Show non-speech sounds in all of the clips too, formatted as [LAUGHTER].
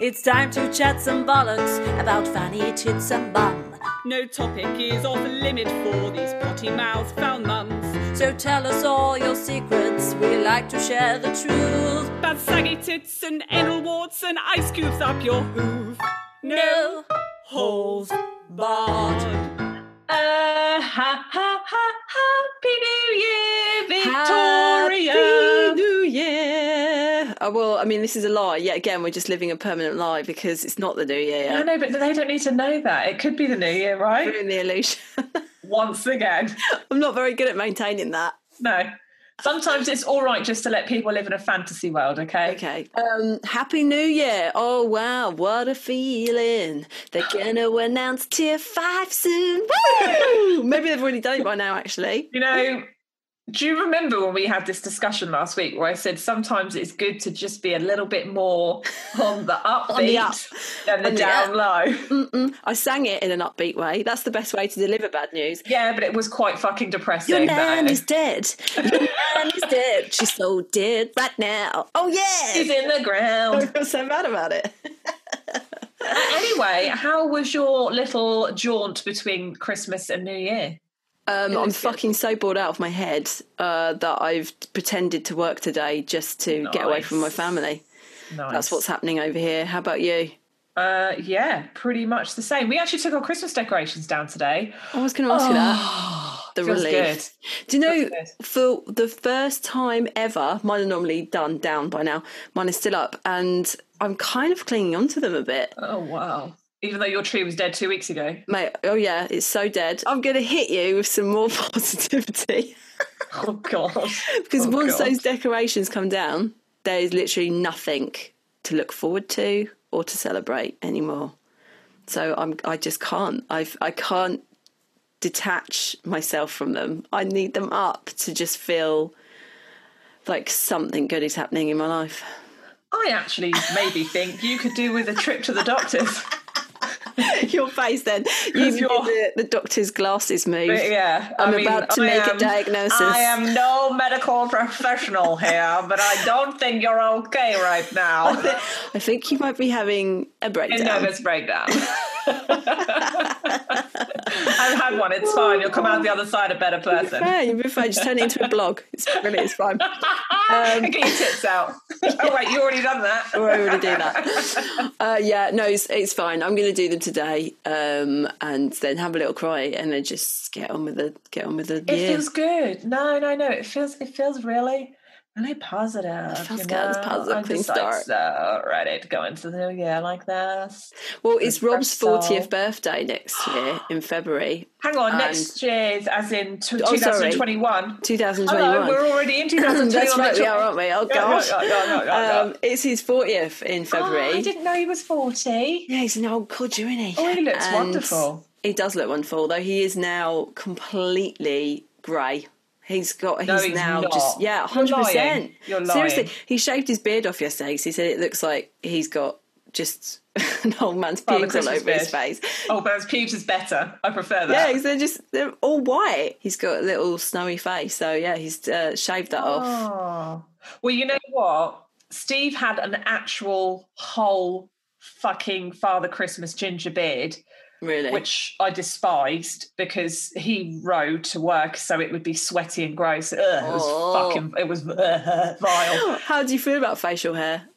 It's time to chat some bollocks about fanny tits and bum. No topic is off limit for these potty mouth foul mums. So tell us all your secrets, we like to share the truth. About saggy tits and anal warts and ice cubes up your hoof. No holes barred. Uh, ha ha ha happy new year, Victoria. Happy New Year. Oh, well, I mean, this is a lie. Yet again, we're just living a permanent lie because it's not the New Year. No, yet. no, but they don't need to know that. It could be the new year, right? Ruin the illusion. [LAUGHS] Once again. I'm not very good at maintaining that. No. Sometimes it's all right just to let people live in a fantasy world, okay? Okay. Um, Happy New Year. Oh, wow. What a feeling. They're going [GASPS] to announce tier five soon. [LAUGHS] Woo! Maybe they've already done it by now, actually. You know, do you remember when we had this discussion last week where I said sometimes it's good to just be a little bit more on the upbeat [LAUGHS] On the up. than the On down low? Mm-mm. I sang it in an upbeat way. That's the best way to deliver bad news. Yeah, but it was quite fucking depressing. Your nan though. is dead. Your nan is dead. She's so dead right now. Oh, yeah. she's in the [LAUGHS] I ground. feel so bad about it. [LAUGHS] anyway, how was your little jaunt between Christmas and New Year? Um, I'm good. fucking so bored out of my head uh, that I've pretended to work today just to get away from my family. Nice. That's what's happening over here. How about you? Uh, yeah, pretty much the same. We actually took our Christmas decorations down today. I was going to ask you that. The Oh, feels relief. Do you know, for the first time ever, mine are normally done down by now. Mine is still up, and I'm kind of clinging onto them a bit. Oh wow! Even though your tree was dead two weeks ago. Mate, oh yeah, it's so dead. I'm going to hit you with some more [LAUGHS] positivity. Oh god! [LAUGHS] Because Oh, once God. those decorations come down, there is literally nothing to look forward to or to celebrate anymore. So I'm I just can't. I've I can't detach myself from them. I need them up to just feel like something good is happening in my life. I actually maybe think you could do with a trip to the doctors. [LAUGHS] [LAUGHS] Your face then. You did the, the doctor's glasses move. yeah, I'm I mean, about to I make a diagnosis. I am no medical [LAUGHS] professional here, but I don't think you're okay right now. [LAUGHS] I think you might be having a breakdown. A nervous breakdown. I've had one. It's fine. You'll come out the other side a better person. Yeah, you'll be fine. Just turn it into a blog. It's really, it's fine. and [LAUGHS] get your tits out. Oh wait, you already done that. We're already do that. Uh, yeah, no, it's, it's fine. I'm going to do them today, um, and then have a little cry, and then just get on with the get on with the It year. feels good. No, no, no. It feels it feels really really positive. It feels you good. It's positive, I'm clean just like so ready to go into the new year like this. well, it's Rob's fortieth birthday next year in February, Hang on, And- next year's as in t- Oh, 2021. 2021. Hello, we're already in 2021. [LAUGHS] That's right, we are, aren't we? Oh gosh, Um, it's his fortieth in February. Oh, I didn't know he was 40. Yeah, he's an old codger, isn't he? Oh, he looks And wonderful. He does look wonderful, though. he is now completely grey. He's got. He's, No, he's now not. just yeah, hundred percent. You're Seriously, he shaved his beard off yesterday because he said it looks like he's got just [LAUGHS] an old man's Oh, all over his beard. face. Oh, but his pubes is better. I prefer that. Yeah, they're just they're all white. He's got a little snowy face, so yeah, he's uh, shaved that off. Oh. Well, you know what? Steve had an actual whole fucking Father Christmas ginger beard, Really, which I despised because he rode to work, so it would be sweaty and gross. Ugh, it was Oh. fucking, it was uh, vile. [GASPS] How do you feel about facial hair?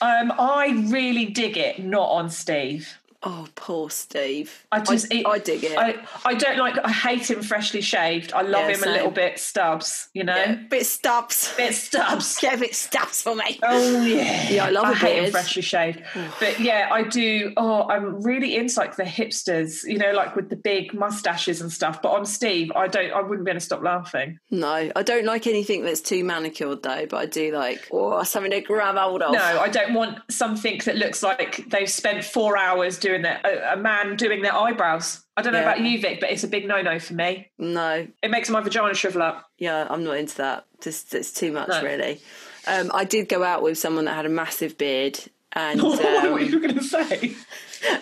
Um, I really dig it, not on Steve. Oh, poor Steve. I just, I, it- I dig it. I, I don't like. I hate him freshly shaved. I love Yeah, him a little bit stubs. You know, yeah, bit stubs. [LAUGHS] bit stubs. Get a bit stubs for me. Oh yeah, Yeah, I love I a hate him freshly shaved, but yeah, I do. Oh, I'm really into like the hipsters, you know, like with the big mustaches and stuff. But on Steve, I don't. I wouldn't be able to stop laughing. No, I don't like anything that's too manicured though, but I do like oh something to grab hold of. No, I don't want something that looks like they've spent four hours doing their a, a man doing their eyebrows. I don't know Yeah. about you, Vic, but it's a big no-no for me. no, It makes my vagina shrivel up. yeah, I'm not into that. Just it's too much No. really. Um, I did go out with someone that had a massive beard and [LAUGHS] what were um, you going to say?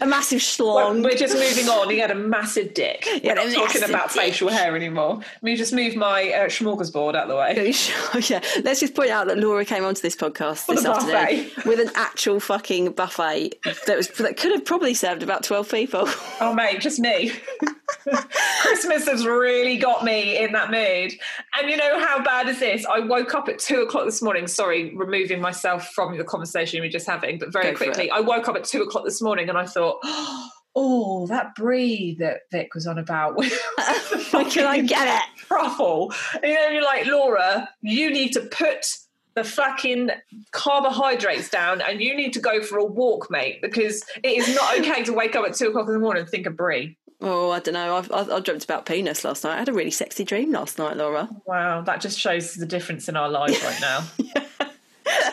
A massive Well, schlong. we're just moving on. He had a massive dick. We're not talking about dick. facial hair anymore. Let me just move my uh, smorgasbord out of the way. [LAUGHS] yeah, let's just point out that Laura came onto this podcast this afternoon buffet. with an actual fucking buffet that was that could have probably served about twelve people. Oh, mate, just me. [LAUGHS] Christmas has really got me in that mood. And you know how bad is this? I woke up at two o'clock this morning. Sorry, removing myself from the conversation we were just having, but very Go quickly. I woke up at two o'clock this morning and I thought, [GASPS] oh, that brie that Vic was on about. [LAUGHS] can I get it? truffle. And, you know, you're like, Laura, you need to put the fucking carbohydrates down and you need to go for a walk, mate, because it is not [LAUGHS] okay to wake up at two o'clock in the morning and think of brie. Oh, I don't know. I've, I, I dreamt about penis last night. I had a really sexy dream last night, Laura. Wow, that just shows the difference in our lives right now. [LAUGHS]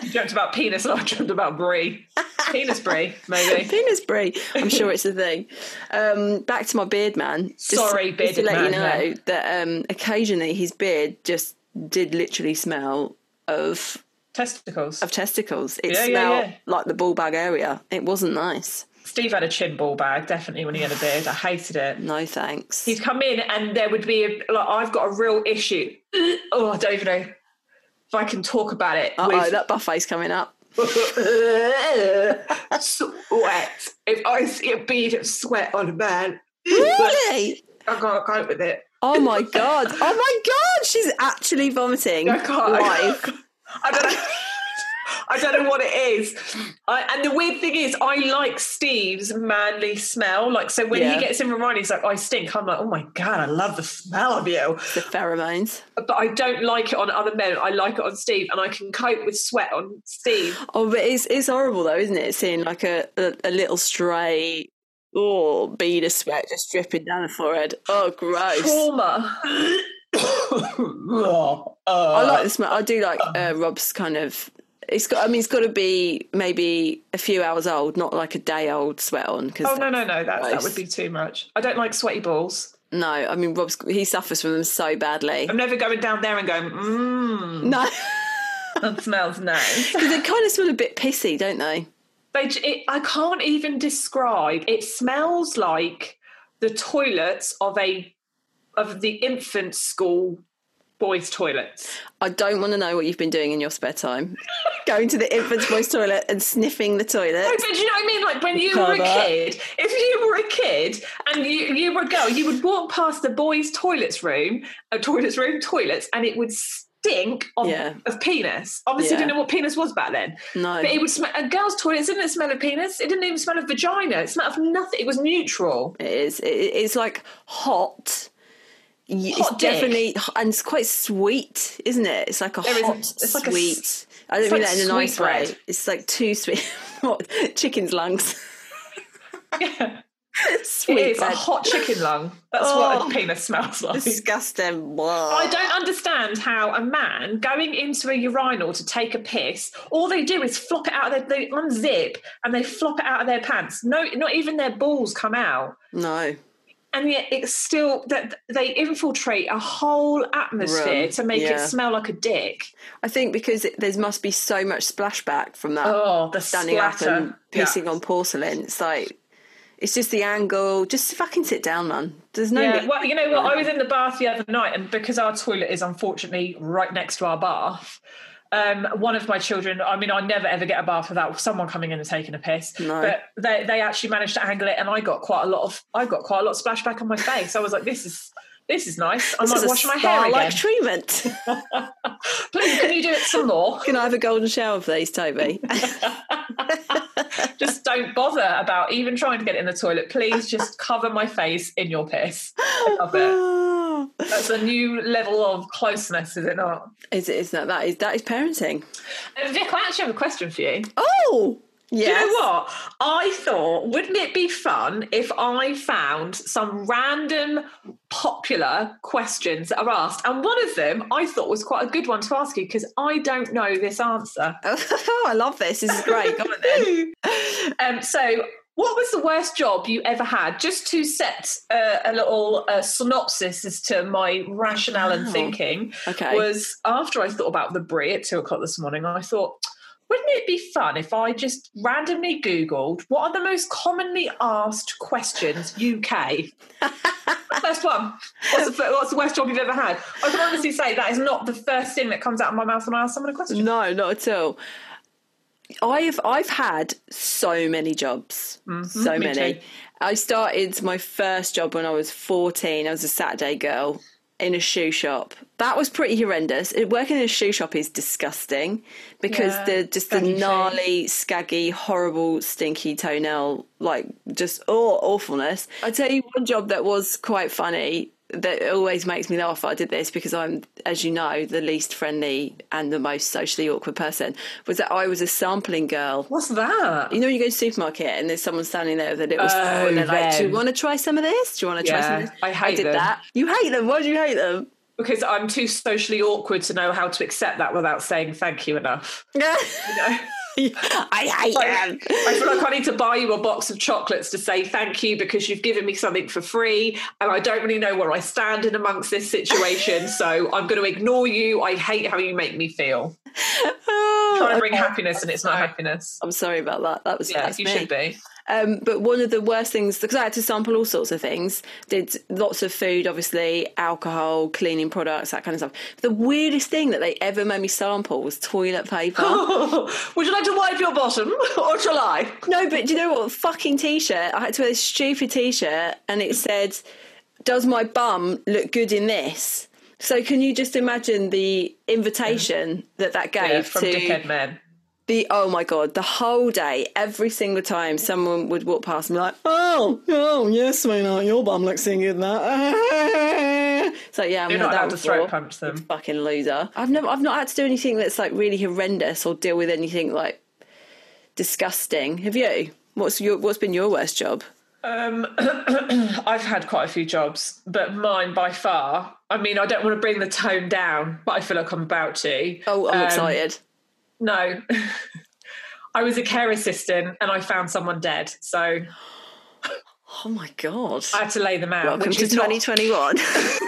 You dreamt about penis and I dreamt about brie. Penis brie, maybe. [LAUGHS] Penis brie. I'm sure it's a thing. Um, back to my beard man. Just, Sorry, just to bearded let you know yeah. that um, occasionally his beard just did literally smell of Testicles. of testicles. It yeah, smelled yeah. like the ball bag area. It wasn't nice. Steve had a chin ball bag, definitely, when he had a beard. I hated it. No thanks. He'd come in and there would be, a, like, I've got a real issue. [CLEARS THROAT] Oh, I don't even know if I can talk about it. Oh, with- that buffet's coming up. [LAUGHS] sweat. If I see a bead of sweat on a man, Really? [LAUGHS] I can't cope with it. Oh my god! Oh my god! She's actually vomiting I can't. live. [LAUGHS] I don't know. I don't know what it is. I, and the weird thing is, I like Steve's manly smell. Like, so when Yeah. he gets in with Ryan, he's like, I stink. I'm like, oh my God, I love the smell of you. The pheromones. But I don't like it on other men. I like it on Steve, and I can cope with sweat on Steve. Oh, but it's it's horrible though, isn't it? Seeing like a, a, a little stray oh bead of sweat just dripping down the forehead. Oh, gross. Trauma. [COUGHS] I like the smell. I do like uh, Rob's kind of. It's got. I mean, it's got to be maybe a few hours old, not like a day old sweat on. Cause Oh no no no! That that would be too much. I don't like sweaty balls. no. I mean, Rob's he suffers from them so badly. I'm never going down there and going. Mmm, No, [LAUGHS] that smells nice. because they kind of smell a bit pissy, don't they? They, it, I can't even describe. It smells like the toilets of a of the infant school boys' toilets. I don't want to know what you've been doing in your spare time. Going to the infant's boys' toilet and sniffing the toilet. No, but do you know what I mean? Like when you were a kid, if you were a kid and you, you were a girl, you would walk past the boys' toilets room, a toilets room, toilets, and it would stink of, Yeah. of penis. Obviously, Yeah. didn't know what penis was back then. No. But it would smell. A girl's toilets didn't smell of penis. It didn't even smell of vagina. It smelled of nothing. It was neutral. It is. It, it's like hot. It's dick. definitely and it's quite sweet, isn't it? It's like a There hot, it's like a sweet. I don't mean like that in a nice way. It's like too sweet. [LAUGHS] what? Chicken's lungs. Yeah. [LAUGHS] [LAUGHS] sweet. It is a hot chicken lung. That's Oh. what a oh, penis smells like. Disgusting. I don't understand how a man going into a urinal to take a piss, all they do is flop it out of their, they unzip and they flop it out of their pants. No, not even their balls come out. No. And yet it's still that they infiltrate a whole atmosphere Room, to make yeah. it smell like a dick. I think because it, there must be so much splashback from that Oh, the standing up and pissing Yeah. on porcelain. It's like it's just the angle. Just fucking sit down, man. There's no. Yeah, well, you know what? I was in the bath the other night, and because our toilet is unfortunately right next to our bath, um, one of my children, I mean, I never ever get a bath without someone coming in and taking a piss. No. But they, they actually managed to angle it, and I got quite a lot of I got quite a lot of splashback on my face. I was like, this is this is nice. I This might wash my hair spa-like treatment. [LAUGHS] Please, can you do it some more? Can I have a golden shower, please, Toby? [LAUGHS] Just don't bother about even trying to get in the toilet. Please just cover my face in your piss. I love it. [LAUGHS] That's a new level of closeness, is it not? is it? Is that that is that is parenting? Uh, Vic, I actually have a question for you. Oh, yes. You know what? I thought, wouldn't it be fun if I found some random popular questions that are asked? And one of them I thought was quite a good one to ask you because I don't know this answer. [LAUGHS] Oh, I love this. This is great. Go on then. [LAUGHS] Um, so, what was the worst job you ever had? Just to set uh, a little uh, synopsis as to my rationale and thinking, Okay. was after I thought about the brie at two o'clock this morning, I thought, wouldn't it be fun if I just randomly Googled what are the most commonly asked questions UK? [LAUGHS] First one. What's the, what's the worst job you've ever had? I can honestly say that is not the first thing that comes out of my mouth when I ask someone a question. No, not at all. I've I've had so many jobs, so Mm-hmm. me many. too. I started my first job when I was fourteen. I was a Saturday girl in a shoe shop. That was pretty horrendous. It- Working in a shoe shop is disgusting because Yeah, the just the gnarly, scaggy, horrible, stinky toenail, like just oh awfulness. I tell you one job that was quite funny that always makes me laugh. I did this because I'm, as you know, the least friendly and the most socially awkward person. Was that I was a sampling girl. What's that? You know, when you go to the supermarket and there's someone standing there with a little Oh, and they're like, "Do you oh, want to try some of this? Do you want to try some of this?" I hate did them. that. You hate them. Why do you hate them? Because I'm too socially awkward to know how to accept that without saying thank you enough. [LAUGHS] You know? [LAUGHS] I hate Like. I feel like I need to buy you a box of chocolates to say thank you because you've given me something for free and I don't really know where I stand in amongst this situation. so I'm going to ignore you. I hate how you make me feel. [LAUGHS] Oh, Trying to bring Okay. happiness and it's not happiness. I'm sorry about that. That was Yeah, you me. should be. Um, but one of the worst things, because I had to sample all sorts of things, did lots of food, obviously, alcohol, cleaning products, that kind of stuff. The weirdest thing that they ever made me sample was toilet paper. [LAUGHS] Would you like to wipe your bottom [LAUGHS] or shall I? no, but do you know what? Fucking t shirt. I had to wear this stupid t shirt and it said, Does my bum look good in this? So can you just imagine the invitation that that gave Yeah, from to Dickhead Men. Oh my god the whole day every single time someone would walk past me like oh oh yes sweetheart your bum looks so good that [LAUGHS] so yeah I'm You're not allowed to throat punch them. fucking loser I've never I've not had to do anything that's like really horrendous or deal with anything like disgusting have you what's your what's been your worst job Um, [CLEARS THROAT] I've had quite a few jobs, but mine by far. I mean, I don't want to bring the tone down, but I feel like I'm about to. oh I'm Um, excited No. [LAUGHS] I was a care assistant and I found someone dead. So oh my god I had to lay them out. welcome which to is not- 2021 [LAUGHS]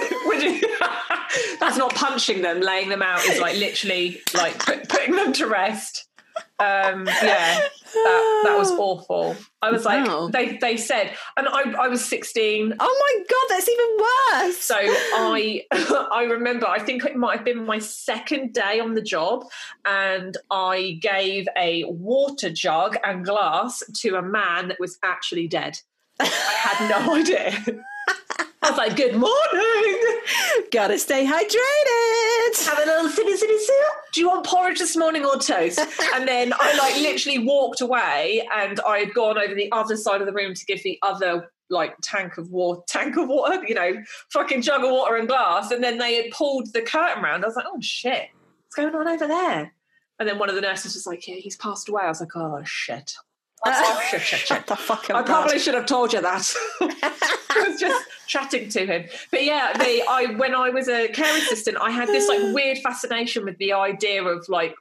[LAUGHS] that's not punching them. Laying them out is like literally like put, putting them to rest. Um, yeah, that, that was awful. I was Wow. like, they, they said, and I, I was 16. oh my god that's even worse So I [LAUGHS] I remember I think it might have been my second day on the job and I gave a water jug and glass to a man that was actually dead. I had no [LAUGHS] idea. I was like, good morning. gotta stay hydrated Have a little city city sip. Do you want porridge this morning or toast? [LAUGHS] And then I like literally walked away and I had gone over the other side of the room to give the other like tank of water tank of water, you know, fucking jug of water and glass. And then they had pulled the curtain round. I was like, oh shit, what's going on over there? And then one of the nurses was like, yeah, he's passed away. I was like, oh shit. I was like, shit, shit, shit. the fuck I probably should have told you that. [LAUGHS] I was just chatting to him. But yeah, the, I when I was a care assistant, I had this like weird fascination with the idea of like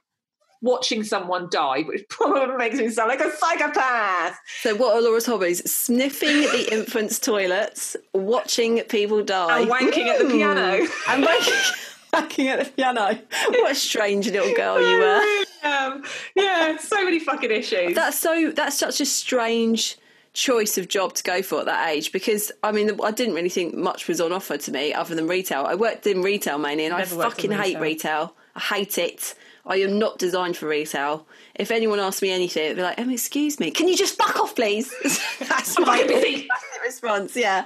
watching someone die, which [LAUGHS] probably makes me sound like a psychopath. So, what are Laura's hobbies? Sniffing the infants' toilets, watching people die, And wanking at the piano. Hmm. and wanking, [LAUGHS] [LAUGHS] wanking at the piano. [LAUGHS] What a strange little girl you were. Um, yeah, so many fucking issues. That's so. That's such a strange choice of job to go for at that age because I mean I didn't really think much was on offer to me other than retail. I worked in retail mainly and I Never in fucking hate retail. retail. I hate it. I am not designed for retail. If anyone asks me anything, it'd be like, "Um, excuse me, can you just fuck off, please?" [LAUGHS] That's I'm my busy. [LAUGHS] response. Yeah,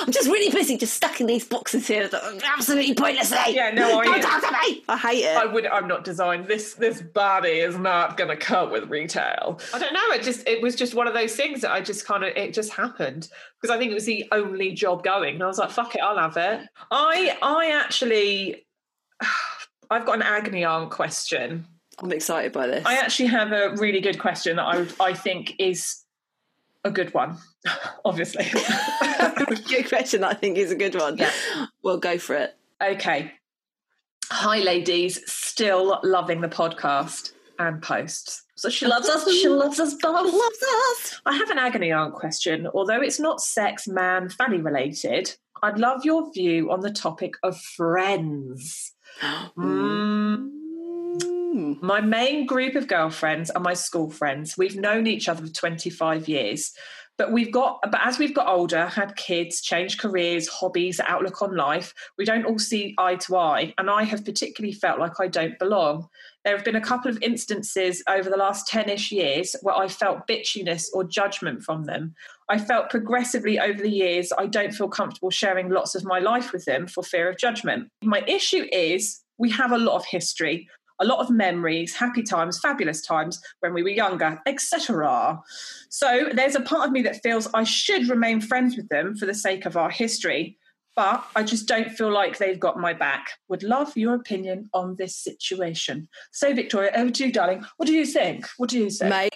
I'm just really busy, just stuck in these boxes here, absolutely pointlessly. Yeah, no, I- don't talk to me. I hate it. I would. I'm not designed. This this body is not going to cut with retail. I don't know. It just it was just one of those things that I just kind of it just happened because I think it was the only job going, and I was like, "Fuck it, I'll have it." I I actually I've got an agony aunt question. I'm excited by this. I actually have a really good question that I I think is a good one. [LAUGHS] Obviously. [LAUGHS] good question. I think is a good one. Yeah. Well, go for it. Okay. Hi, ladies. Still loving the podcast and posts. So she loves us. She loves us both. Loves us. I have an agony aunt question. Although it's not sex, man, fanny related, I'd love your view on the topic of friends. [GASPS] Mm. My main group of girlfriends are my school friends. We've known each other for 25 years. But we've got, but as we've got older, had kids, changed careers, hobbies, outlook on life, we don't all see eye to eye. And I have particularly felt like I don't belong. There have been a couple of instances over the last 10 ish years where I felt bitchiness or judgment from them. I felt progressively over the years I don't feel comfortable sharing lots of my life with them for fear of judgment. My issue is we have a lot of history, a lot of memories, happy times, fabulous times when we were younger, etc. So there's a part of me that feels I should remain friends with them for the sake of our history, but I just don't feel like they've got my back. Would love your opinion on this situation. So, Victoria, over to you, darling. What do you think? What do you think? Mate,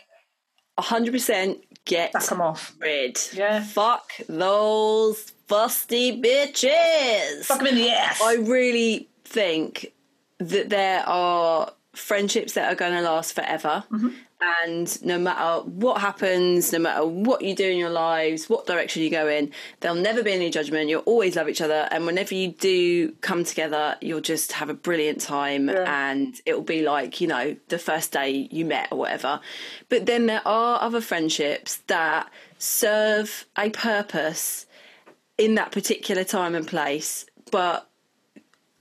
100% get Sack 'em off. rid. Yeah. Fuck those fusty bitches. Fuck them in the ass. I really think that there are friendships that are going to last forever. Mm-hmm. And no matter what happens, no matter what you do in your lives, what direction you go in, there'll never be any judgment. You'll always love each other. And whenever you do come together, you'll just have a brilliant time. And it'll be like, you know, the first day you met or whatever. But then there are other friendships that serve a purpose in that particular time and place, but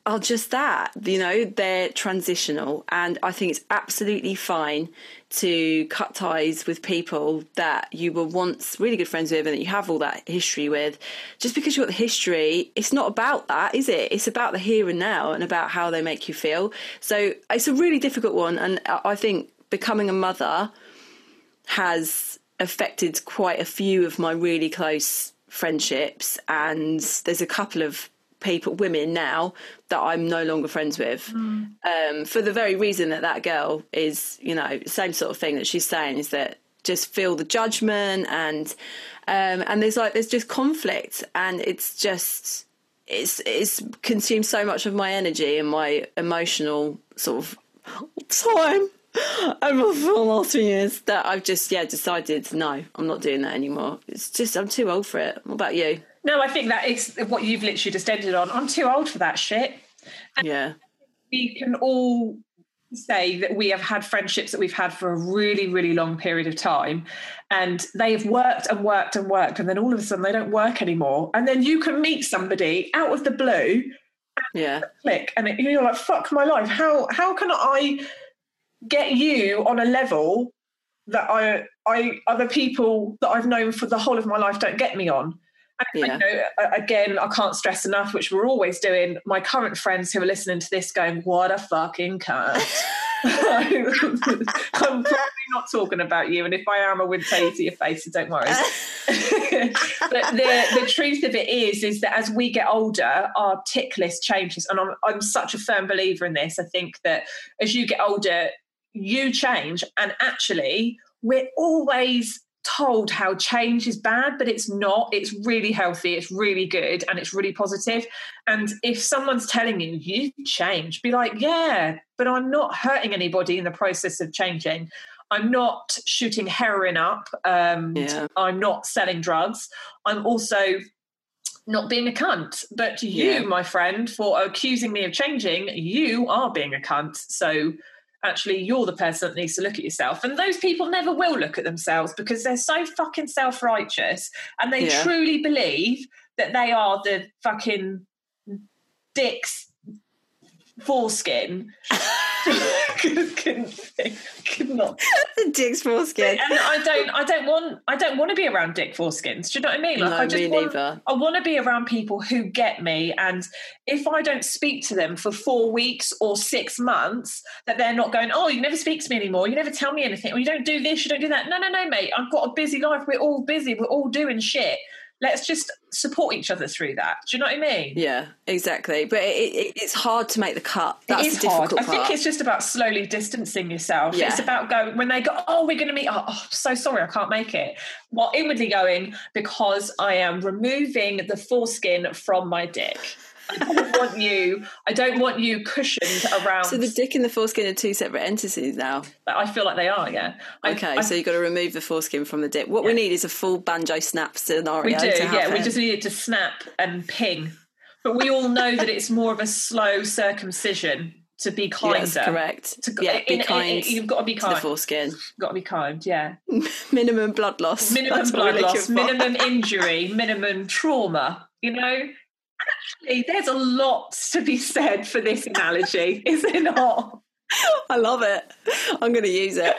are just that, you know, they're transitional. And I think it's absolutely fine to cut ties with people that you were once really good friends with and that you have all that history with. Just because you've got the history, it's not about that, is it? It's about the here and now and about how they make you feel. So it's a really difficult one. And I think becoming a mother has affected quite a few of my really close friendships. And there's a couple of people, women now, that I'm no longer friends with, um, for the very reason that that girl is, you know, same sort of thing that she's saying is that just feel the judgment and um, and there's like there's just conflict and it's just it's it's consumed so much of my energy and my emotional sort of [LAUGHS] time over the last few years that I've just yeah decided no I'm not doing that anymore. It's just I'm too old for it. What about you no, I think that is what you've literally just ended on. I'm too old for that shit. yeah we can all say that we have had friendships that we've had for a really, really long period of time. And they've worked and worked and worked. And then all of a sudden they don't work anymore. And then you can meet somebody out of the blue, yeah click, and it, you're like, fuck my life. How how can I get you on a level that I I other people that I've known for the whole of my life don't get me on? And Yeah. you know, uh, uh, again, I can't stress enough, which we're always doing. My current friends who are listening to this going, "What a fucking cunt." [LAUGHS] [LAUGHS] I'm probably not talking about you, and if I am, I would tell you to your face, so don't worry. [LAUGHS] but the the truth of it is, is that as we get older, our tick list changes, and I'm I'm such a firm believer in this. I think that as you get older, you change, and actually, we're always told how change is bad, but it's not. It's really healthy, it's really good, and it's really positive. And if someone's telling you you change, be like, yeah, but I'm not hurting anybody in the process of changing. I'm not shooting heroin up. Um, Yeah. I'm not selling drugs. I'm also not being a cunt. But you, Yeah. my friend, for accusing me of changing, you are being a cunt. So actually, you're the person that needs to look at yourself. And those people never will look at themselves because they're so fucking self righteous and they Yeah. truly believe that they are the fucking dicks foreskin. could, [LAUGHS] couldn't think, could not. dick's foreskin. And I don't, I don't want, I don't want to be around dick foreskins. Do you know what I mean? Like, No, I just me want, neither. I want to be around people who get me, and if I don't speak to them for four weeks or six months, that they're not going, oh, you never speak to me anymore, you never tell me anything, or you don't do this, you don't do that. No, no, no, mate. I've got a busy life. We're all busy. We're all doing shit. Let's just support each other through that. Do you know what I mean? Yeah, exactly. But it, it, it's hard to make the cut. That's it is hard. difficult I think it's just about slowly distancing yourself. Yeah. It's about going when they go, oh, we're going to meet. Oh, oh, so sorry, I can't make it. While inwardly going, because I am removing the foreskin from my dick. I don't want you. I don't want you cushioned around. So the dick and the foreskin are two separate entities now. I feel like they are. Yeah. I- Okay, I- so you've got to remove the foreskin from the dick. What we need is a full banjo snap scenario. we do. Yeah. We just need it to snap and ping. But we all know that it's more of a slow circumcision to be kinder. Yes, correct. To, yeah, be in- in- kind. you've got to be kind. to the kind. foreskin. got to be kind. Yeah. [LAUGHS] Minimum blood loss. minimum That's blood loss, minimum [LAUGHS] injury, minimum trauma. You know, actually, there's a lot to be said for this analogy, [LAUGHS] is there not? I love it. I'm going to use it.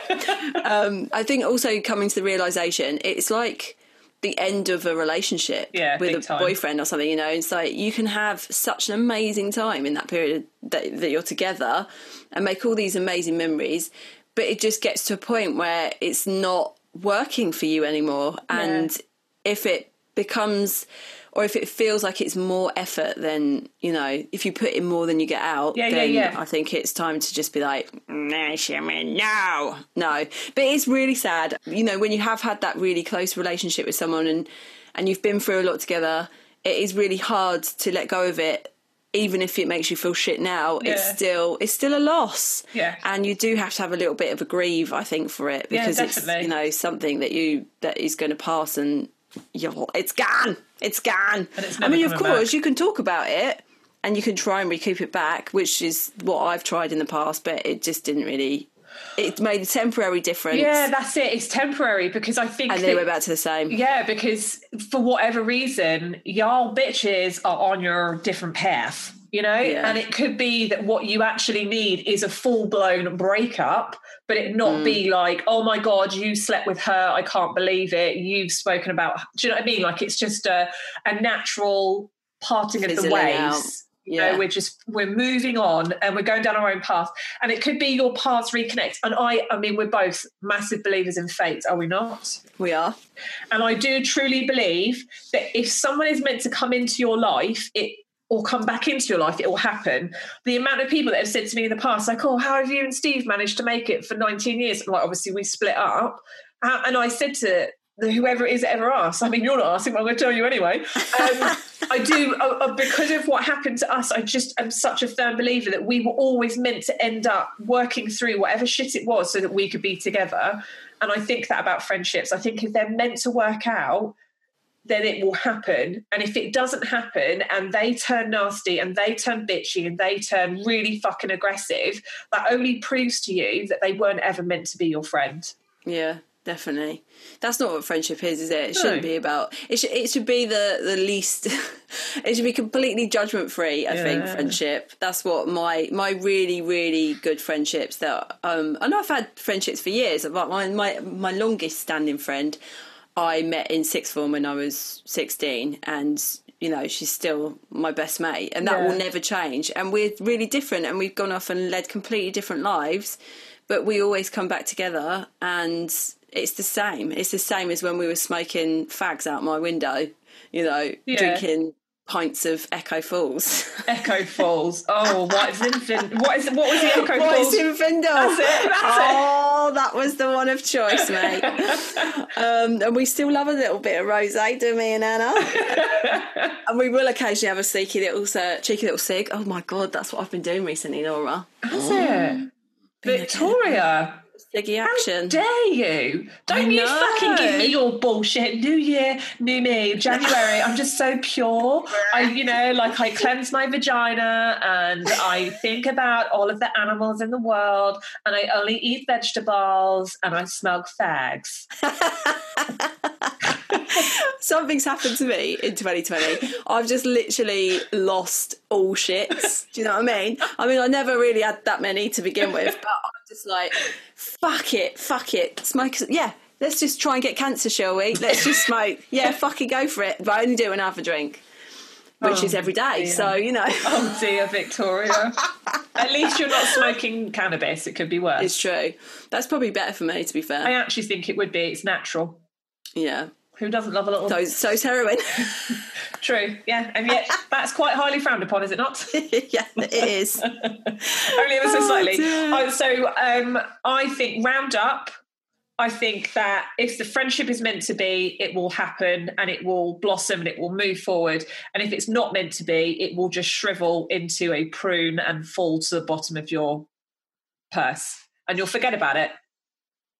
um, I think also coming to the realization, it's like the end of a relationship Yeah, with a time. boyfriend or something. You know, it's like you can have such an amazing time in that period that, that you're together and make all these amazing memories, but it just gets to a point where it's not working for you anymore. And if it becomes or if it feels like it's more effort than you know if you put in more than you get out Yeah, yeah, then yeah. i think it's time to just be like no no. No. But it's really sad. You know when you have had that really close relationship with someone and and you've been through a lot together it is really hard to let go of it even if it makes you feel shit now. It's still it's still a loss. Yeah. and you do have to have a little bit of a grieve i think for it Yeah, because it's you know something that you that is going to pass and you're it's gone. It's gone. And it's i mean of course back. you can talk about it and you can try and recoup it back which is what i've tried in the past but it just didn't really it made a temporary difference. Yeah, that's it. It's temporary because I think and that- went back to the same. Yeah, because for whatever reason, y'all bitches are on your different path, you know? Yeah. And it could be that what you actually need is a full blown breakup, but it Mm. not be like, oh my God, you slept with her. I can't believe it. You've spoken about, do you know what I mean? Like it's just a, a natural parting of the ways. out. You Yeah. know, we're just we're moving on and we're going down our own path. And it could be your paths reconnect. And I I mean, we're both massive believers in fate, are we not? we are And I do truly believe that if someone is meant to come into your life, it or come back into your life, it will happen. The amount of people that have said to me in the past, like, "Oh, how have you and Steve managed to make it for 19 years?" Like, obviously, we split up, Uh, and I said to the, whoever it is that ever asked, I mean, you're not asking, but I'm going to tell you anyway. Um, [LAUGHS] I do uh, uh, because of what happened to us. I just am such a firm believer that we were always meant to end up working through whatever shit it was, so that we could be together. And I think that about friendships. I think if they're meant to work out, then it will happen. And if it doesn't happen and they turn nasty and they turn bitchy and they turn really fucking aggressive, that only proves to you that they weren't ever meant to be your friend. Yeah, definitely. That's not what friendship is, is it? It shouldn't be about. It should. It should be the the least. [LAUGHS] it should be completely judgment free. I think friendship. That's what my my really really good friendships that um. I know I've had friendships for years. But my my my longest standing friend, I met in sixth form when I was sixteen, and. You know, she's still my best mate, and that Yeah. will never change. And we're really different, and we've gone off and led completely different lives but we always come back together and it's the same it's the same as when we were smoking fags out my window you know Yeah. drinking pints of echo falls [LAUGHS] Echo Falls. Oh, what is infin- what is what was the Echo What Falls? is in? That's it, that's it. oh, that was the one of choice, mate. [LAUGHS] um, and we still love a little bit of rosé, do me and Anna. [LAUGHS] and we will occasionally have a cheeky little, uh, cheeky little cig. Oh my god, that's what I've been doing recently, Laura. That's it. Victoria. Action. Dare you? Don't you fucking give me your bullshit. New year, new me. January, I'm just so pure. I, you know, like I cleanse my vagina and I think about all of the animals in the world and I only eat vegetables and I smoke fags. [LAUGHS] something's happened to me in 2020. I've just literally lost all shits. Do you know what I mean? I mean, I never really had that many to begin with, but just like, fuck it, fuck it, smoke. Yeah, let's just try and get cancer, shall we? Let's just [LAUGHS] smoke. Yeah, fucking go for it. But I only do an half a drink, which Oh, is every day. dear. So you know, [LAUGHS] Oh dear, Victoria. At least you're not smoking cannabis. It could be worse. it's true. That's probably better for me, to be fair. I actually think it would be. It's natural. Yeah. Who doesn't love a little? So, so's heroin. [LAUGHS] True. Yeah, and yet [LAUGHS] that's quite highly frowned upon, is it not? [LAUGHS] yeah, it is. [LAUGHS] Only ever so Oh, slightly. Oh, so um, I think round up. I think that if the friendship is meant to be, it will happen and it will blossom and it will move forward. And if it's not meant to be, it will just shrivel into a prune and fall to the bottom of your purse, and you'll forget about it.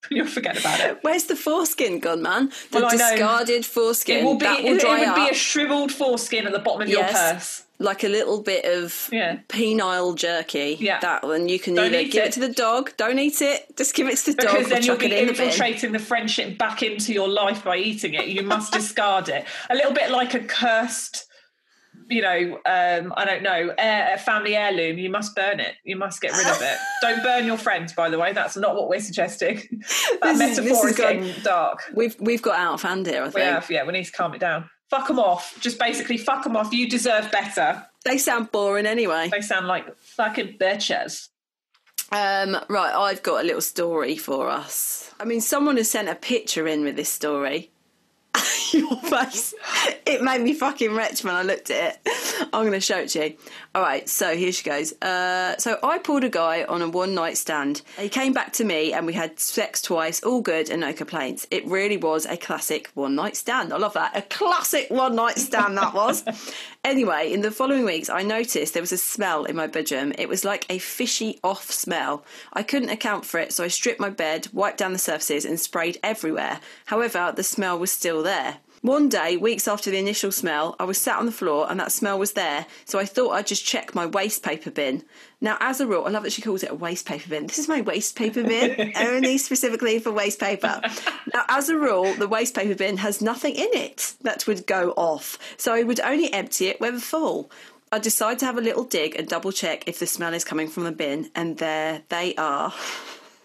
[LAUGHS] You'll forget about it. Where's the foreskin gone, man? The Well, discarded foreskin. It will be. that will it, it dry would be a shriveled foreskin at the bottom of your purse. like a little bit of Yeah. penile jerky. Yeah. That one you can Don't either give it. it. to the dog. Don't eat it. Just give it to the dog because then you'll it be in the infiltrating the friendship back into your life by eating it. You must discard it. A little bit like a cursed, you know, um, I don't know, a family heirloom. You must burn it. You must get rid of it. [LAUGHS] don't burn your friends, by the way. That's not what we're suggesting. [LAUGHS] That This is- this metaphor is is getting dark. We've we've got out of hand here. I We think have, yeah. We need to calm it down. Fuck them off. Just basically fuck them off. You deserve better. they sound boring anyway. They sound like fucking bitches. Um, right, I've got a little story for us. I mean, someone has sent a picture in with this story. [LAUGHS] Your face, it made me fucking wretch when I looked at it. I'm going to show it to you. All right, so here she goes. Uh, so I pulled a guy on a one night stand. He came back to me and we had sex twice, all good and no complaints. It really was a classic one night stand. I love that. A classic one night stand that was. [LAUGHS] anyway, in the following weeks, I noticed there was a smell in my bedroom. It was like a fishy off smell. I couldn't account for it, so I stripped my bed, wiped down the surfaces, and sprayed everywhere. However, the smell was still there. One day, weeks after the initial smell, I was sat on the floor and that smell was there, so I thought I'd just check my waste paper bin. Now, as a rule, I love that she calls it a waste paper bin. This is my waste paper bin, [LAUGHS] only specifically for waste paper. Now, as a rule, the waste paper bin has nothing in it that would go off, so I would only empty it when full. I decide to have a little dig and double check if the smell is coming from the bin, and there they are.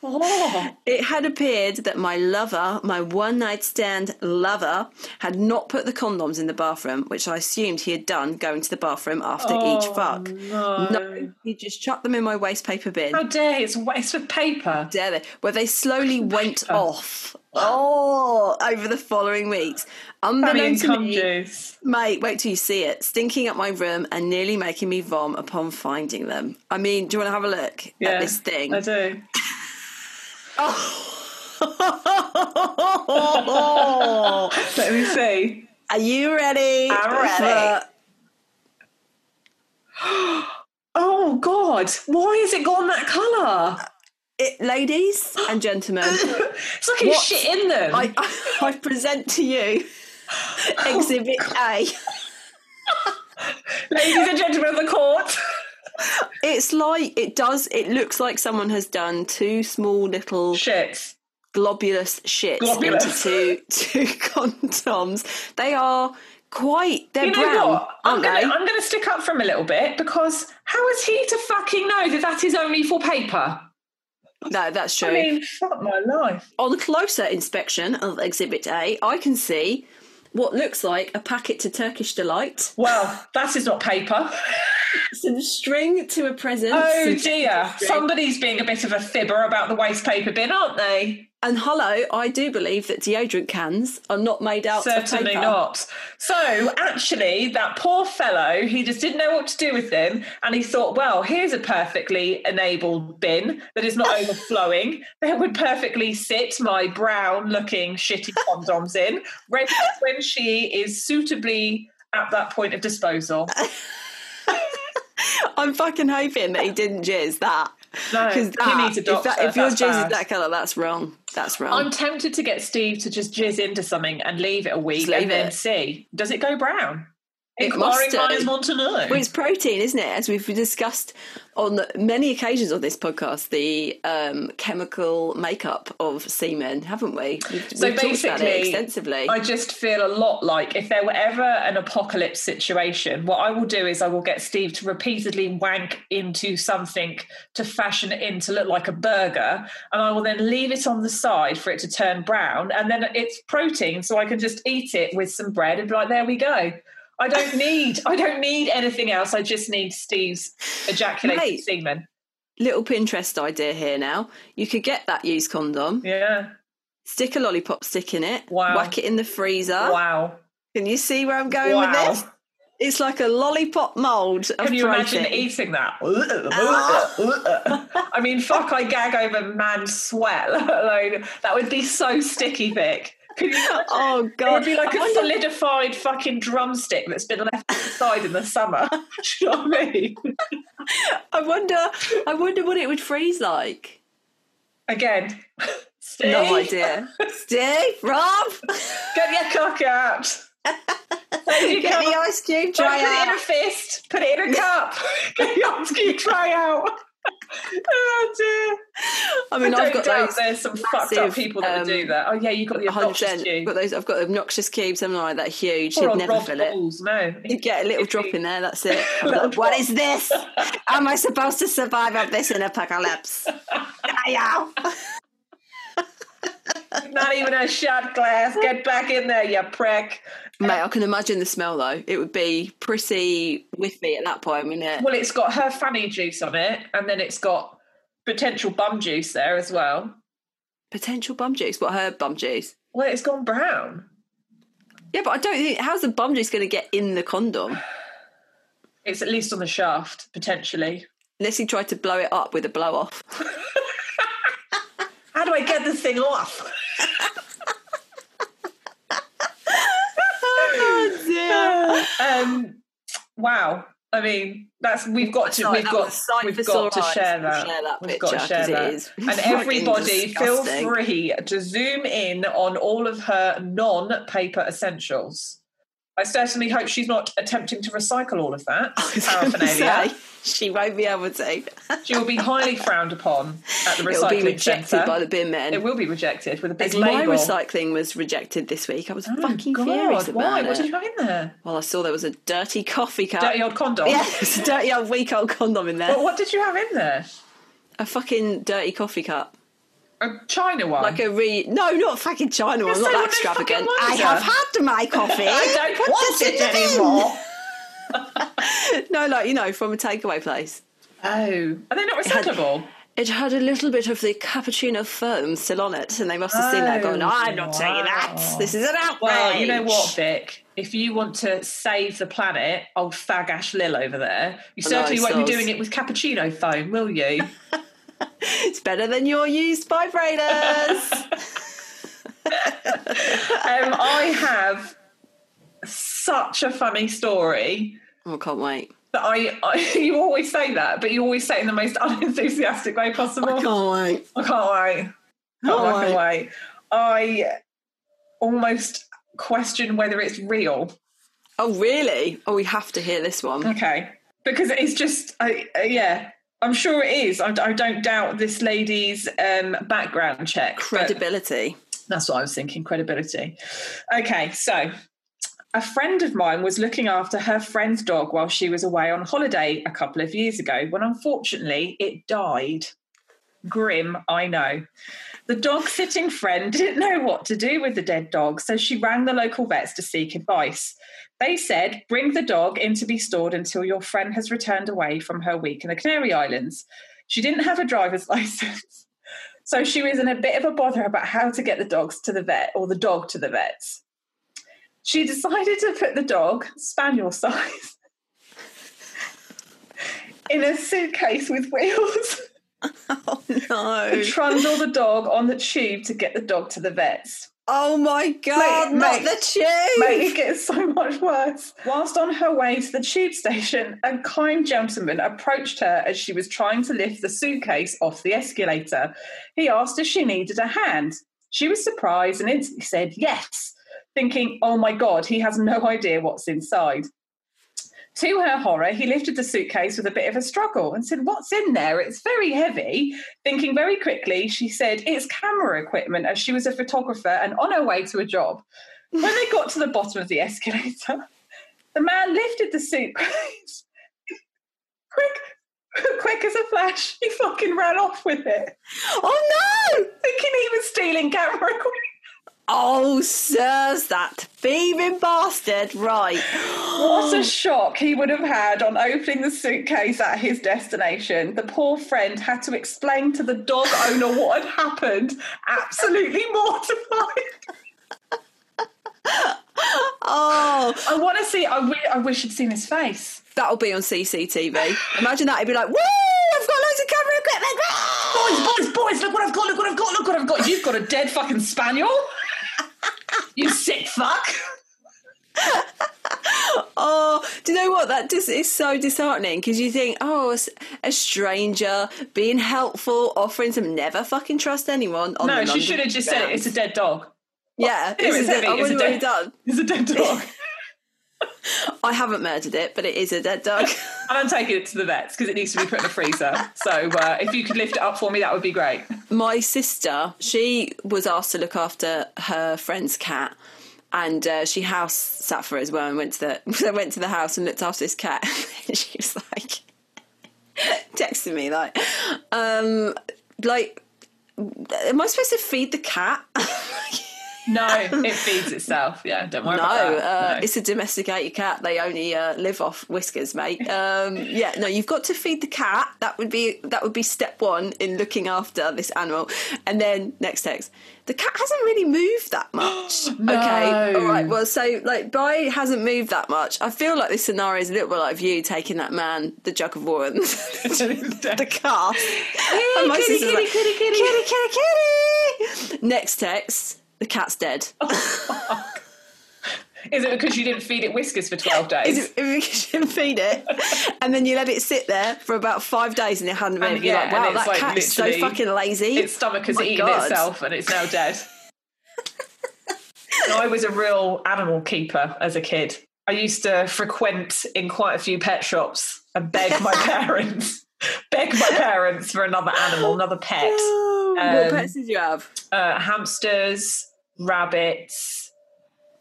[LAUGHS] It had appeared that my lover, my one night stand lover, had not put the condoms in the bathroom, which I assumed he had done going to the bathroom after each oh, fuck. No. he just chucked them in my waste paper bin. How dare he? It's waste of paper. dare they? Where they slowly went off. Oh, over the following weeks. Funny Unbeknownst to me, juice. Mate, wait till you see it. Stinking up my room and nearly making me vom upon finding them. I mean, do you want to have a look Yeah, at this thing? I do. [LAUGHS] Oh. [LAUGHS] Let me see. Are you ready? I'm ready. for [GASPS] Oh God! Why has it gone that colour? Uh, it, ladies and gentlemen? [GASPS] It's like a What? shit in them. I, I present to you [LAUGHS] Exhibit A. [LAUGHS] Ladies and gentlemen of the court. It's like it does. It looks like someone has done two small little Shit. globulous shits Globulous. into two [LAUGHS] two condoms. They are quite. They're You know brown, what? I'm gonna? I'm gonna stick up for him a little bit because how is he to fucking know that that is only for paper? No, that's true. I mean, fuck my life. On closer inspection of Exhibit A, I can see what looks like a packet to Turkish delight, Well, that is not paper. Some string to a present. Oh dear. Somebody's being a bit of a fibber about the waste paper bin, aren't they? And hello, I do believe that deodorant cans are not made out of Certainly paper. not. So, actually, that poor fellow, he just didn't know what to do with them. And he thought, well, here's a perfectly enabled bin that is not [LAUGHS] overflowing. That would perfectly sit my brown looking shitty [LAUGHS] condoms in, ready when she is suitably at that point of disposal. [LAUGHS] [LAUGHS] I'm fucking hoping that he didn't jizz that. No, Because he needs a if, that, if your jizz is that colour, that's wrong. That's wrong. I'm tempted to get Steve to just jizz into something and leave it a week leave and then see. Does it go brown? It must minds want to know. Well, it's protein, isn't it? As we've discussed on many occasions on this podcast, the um, chemical makeup of semen, haven't we? We've, So we've talked about it basically, extensively. I just feel a lot like if there were ever an apocalypse situation, what I will do is I will get Steve to repeatedly wank into something to fashion it in to look like a burger, and I will then leave it on the side for it to turn brown, and then it's protein, so I can just eat it with some bread and be like, there we go. I don't need I don't need anything else. I just need Steve's ejaculated Mate. semen. Little Pinterest idea here now. You could get that used condom, Yeah. stick a lollipop stick in it, Wow. whack it in the freezer. Wow. Can you see where I'm going Wow. with this? It's like a lollipop mold of Can you protein. imagine eating that? [LAUGHS] I mean, fuck, I gag over man's sweat, [LAUGHS] alone that would be so sticky thick. Could god. Oh It would be like I a wonder- solidified fucking drumstick that's been left aside in the summer. [LAUGHS] Do you know what I mean? I wonder. I wonder what it would freeze like. Again, Steve, No idea. Steve, Rob, Get your cock out. Get the ice cube try put it in a fist. Put it in a cup. [LAUGHS] Get the ice cube try out. Oh dear. I mean, I I've got those. there's some fucked up people that would do um, that. Oh yeah, you got the obnoxious 100%. cube. Got those. I've got obnoxious cubes, something like that, huge. You'd never Rob fill it. Balls, no. You get a little drop in there. That's it. [LAUGHS] Like, what is this? Am I supposed to survive of this in apocalypse? [LAUGHS] Ayow. [LAUGHS] Not even a shot glass. Get back in there, you prick. Mate, I can imagine the smell though. It would be pretty whiffy at that point, wouldn't it? Well, it's got her fanny juice on it, and then it's got potential bum juice there as well. Potential bum juice. What her bum juice? Well, it's gone brown. Yeah, but I don't think. How's the bum juice going to get in the condom? It's at least on the shaft, potentially. Unless he tried to blow it up with a blow off. [LAUGHS] How do I get this thing off? Um, wow. I mean, that's we've got to we've got was a sight we've got to share that. share that we've got to share that. And everybody, feel free to zoom in on all of her non-paper essentials. I certainly hope she's not attempting to recycle all of that [LAUGHS] I was gonna paraphernalia. say, she won't be able to. She will be highly [LAUGHS] frowned upon at the recycling It'll be rejected centre. by the bin men. It will be rejected with a big As my recycling was rejected this week, I was Oh, fucking God, furious about Why? it. What did you have in there? Well, I saw there was a dirty coffee cup. Dirty old condom. Yeah, [LAUGHS] it's a dirty old weak old condom in there. But what did you have in there? A fucking dirty coffee cup. A China one. Like a re. No, not fucking China one, Yes, not that extravagant. I have had my coffee. [LAUGHS] I don't Put want it in anymore. [LAUGHS] No, like, you know, from a takeaway place. Oh, are they not recyclable? It had a little bit of the cappuccino foam still on it, and they must have seen that going, Oh, I'm not taking that. This is an outrage. Well, you know what, Vic? If you want to save the planet, old fag Ash Lil over there, you certainly won't be doing it with cappuccino foam, will you? [LAUGHS] It's better than your used vibrators. um, I have such a funny story oh, I can't wait. that I, I. [LAUGHS] You always say that, but you always say it in the most [LAUGHS] unenthusiastic way possible. I can't wait. I can't wait. Can't Can't wait. I almost question whether it's real. Oh, really? Oh, we have to hear this one. Okay. Because it's just, I, uh, yeah, I'm sure it is. I, I don't doubt this lady's um, background check. Credibility. That's what I was thinking credibility. Okay, so a friend of mine was looking after her friend's dog while she was away on holiday a couple of years ago when unfortunately it died. Grim, I know. The dog sitting friend didn't know what to do with the dead dog, so she rang the local vets to seek advice. They said, bring the dog in to be stored until your friend has returned away from her week in the Canary Islands. She didn't have a driver's [LAUGHS] license. So she was in a bit of a bother about how to get the dogs to the vet or the dog to the vets. She decided to put the dog, spaniel size, [LAUGHS] in a suitcase with wheels [LAUGHS] [LAUGHS] Oh, no. and trundle the dog on the tube to get the dog to the vets. Oh, my God. Mate, not mate, the tube. Mate, it gets so much worse. Whilst on her way to the tube station, a kind gentleman approached her as she was trying to lift the suitcase off the escalator. He asked if she needed a hand. She was surprised and instantly said yes, thinking, oh my God, he has no [LAUGHS] idea what's inside. To her horror, he lifted the suitcase with a bit of a struggle and said, What's in there? It's very heavy. Thinking very quickly, she said, It's camera equipment, as she was a photographer and on her way to a job. When they got to the bottom of the escalator, the man lifted the suitcase. [LAUGHS] Quick, [LAUGHS] quick as a flash, he fucking ran off with it, Oh no! thinking he was stealing camera equipment. Oh, sirs, that thieving bastard. Right. What a shock he would have had on opening the suitcase at his destination. The poor friend had to explain to the dog owner what had happened, absolutely mortified. Oh, I want to see, I wish I wish you'd seen his face. that'll be on CCTV. Imagine that. He'd be like, woo, I've got loads of camera equipment. Boys, boys, boys, look what I've got, look what I've got, look what I've got. You've got a dead fucking spaniel. You sick fuck. [LAUGHS] Oh, do you know what? That just is so disheartening because you think, oh, a stranger being helpful, offering some. Never fucking trust anyone. On No, she London should have just said it. It's a dead dog. Yeah, this it's is it. heavy, I it's a dead- done. [LAUGHS] It's a dead dog. [LAUGHS] [LAUGHS] I haven't murdered it, but it is a dead dog. and I'm taking it to the vets because it needs to be put in a freezer. So uh, if you could lift it up for me, that would be great. My sister, she was asked to look after her friend's cat, and uh, she house sat for it as well, and went to the [LAUGHS] went to the house and looked after this cat. and [LAUGHS] she was like texting me like, um, like, am I supposed to feed the cat? No, it feeds itself. Yeah, don't worry No, about that. uh, No. it's a domesticated cat. They only uh, live off Whiskas, mate. Um, yeah, no, you've got to feed the cat. That would be that would be step one in looking after this animal. And then next text, the cat hasn't really moved that [GASPS] much. Okay, all right. Well, so like, by hasn't moved that much. I feel like this scenario is a little bit like you taking that man the jug of water, [LAUGHS] the. And my kitty, sister's like, kitty, kitty, kitty, kitty, kitty. Next text, the cat's dead. [LAUGHS] Is it because you didn't feed it Whiskas for 12 days? Is it, if [LAUGHS] you can feed it, and then you let it sit there for about five days and it hadn't moved. And yeah, like, wow, that like cat is so fucking lazy. its stomach has Oh eaten God. itself and it's now dead. [LAUGHS] I was a real animal keeper as a kid. I used to frequent in quite a few pet shops and beg my parents, beg my parents for another animal, another pet. what Um, pets did you have? Uh, hamsters, rabbits.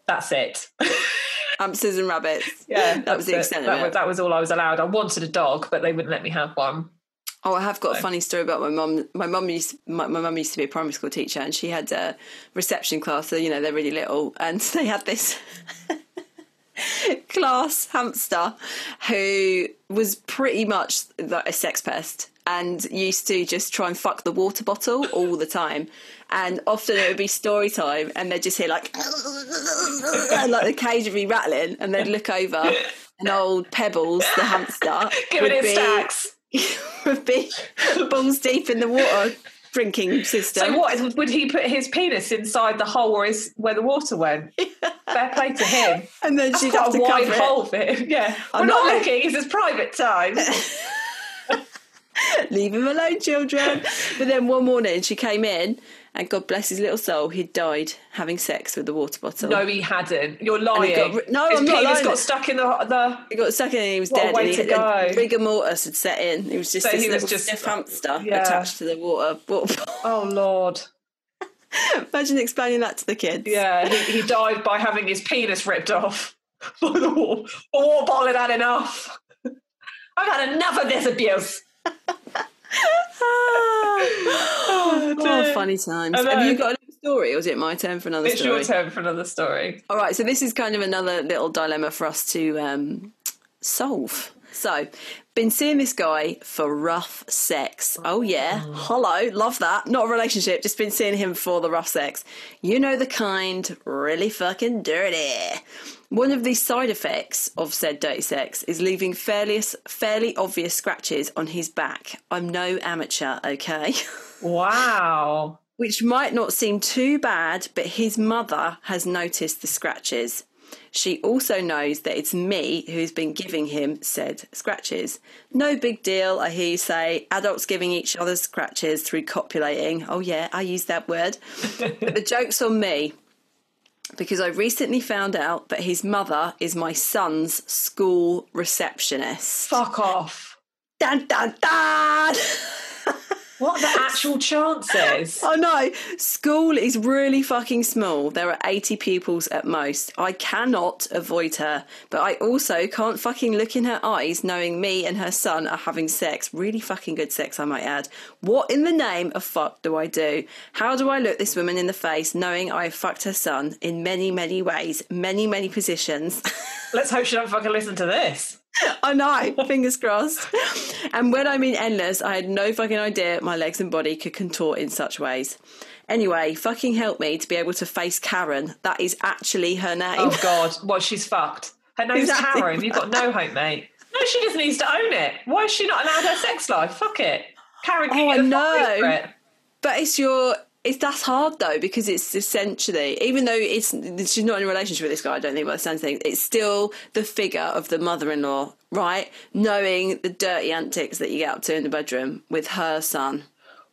That's it. [LAUGHS] Hamsters and rabbits. Yeah, that was the extent it. of that it. Was, that was all I was allowed. I wanted a dog, but they wouldn't let me have one. Oh, I have got a funny story about my mum. My mum used my, my mum used to be a primary school teacher, and she had a reception class. So you know they're really little, and [LAUGHS] they had this [LAUGHS] class hamster who was pretty much like a sex pest and used to just try and fuck the water bottle all the time. And often it would be story time, and they'd just hear like, and [LAUGHS] like the cage would be rattling, and they'd look over, and old Pebbles, the hamster, [LAUGHS] Giving would it be, stacks. [LAUGHS] would be balls deep in the water drinking system. So what would he put his penis inside the hole where his where the water went? Fair play to him. And then That's she'd have a to wide cover it. hole for him. Yeah, I'm we're not not, looking. It's his private time. [LAUGHS] Leave him alone, children. but then one morning she came in, and God bless his little soul, he'd died having sex with the water bottle. no, he hadn't. You're lying. got no, his I'm not lying. got stuck in the the. He got stuck in and he was What dead. way to go. rigor mortis had set in. He was just So this he was just- stiff hamster yeah. attached to the water. water bottle. Oh Lord. [LAUGHS] Imagine explaining that to the kids. Yeah, he, he died by having his penis ripped off [LAUGHS] by the water. The water bottle had had enough. I've had enough of this abuse. [LAUGHS] oh, dear. funny times. Have you got a story, or is it my turn for another story? It's story? your turn for another story. All right, so this is kind of another little dilemma for us to um, solve. So, been seeing this guy for rough sex. Oh, yeah. Hello. Love that. Not a relationship, just been seeing him for the rough sex. You know the kind, really fucking dirty. One of the side effects of said dirty sex is leaving fairly, fairly obvious scratches on his back. I'm no amateur, okay? [LAUGHS] Wow. which might not seem too bad, but his mother has noticed the scratches. She also knows that it's me who's been giving him said scratches. No big deal, I hear you say. Adults giving each other scratches through copulating. Oh, yeah, I use that word. [LAUGHS] but the joke's on me. Because I recently found out that his mother is my son's school receptionist. Fuck off. Dun dun dun! What are the actual chances? I know. school is really fucking small. There are 80 pupils at most. I cannot avoid her, but I also can't fucking look in her eyes knowing me and her son are having sex. Really fucking good sex, I might add. What in the name of fuck do I do? How do I look this woman in the face knowing I have fucked her son in many, many ways, many, many positions? [LAUGHS] Let's hope she don't fucking listen to this. [LAUGHS] I know, fingers crossed. And when I mean endless, I had no fucking idea my legs and body could contort in such ways. Anyway, fucking help me to be able to face Karen. That is actually her name. Oh [LAUGHS] God, well she's fucked. Her name's Exactly. Karen. You've got no hope, mate. No, she just needs to own it. Why is she not allowed her sex life? Fuck it. Karen, Oh, I know. But it's your. It's that's hard though because it's essentially even though it's she's not in a relationship with this guy. I don't think by the sounds of things, it's still the figure of the mother-in-law, right? Knowing the dirty antics that you get up to in the bedroom with her son.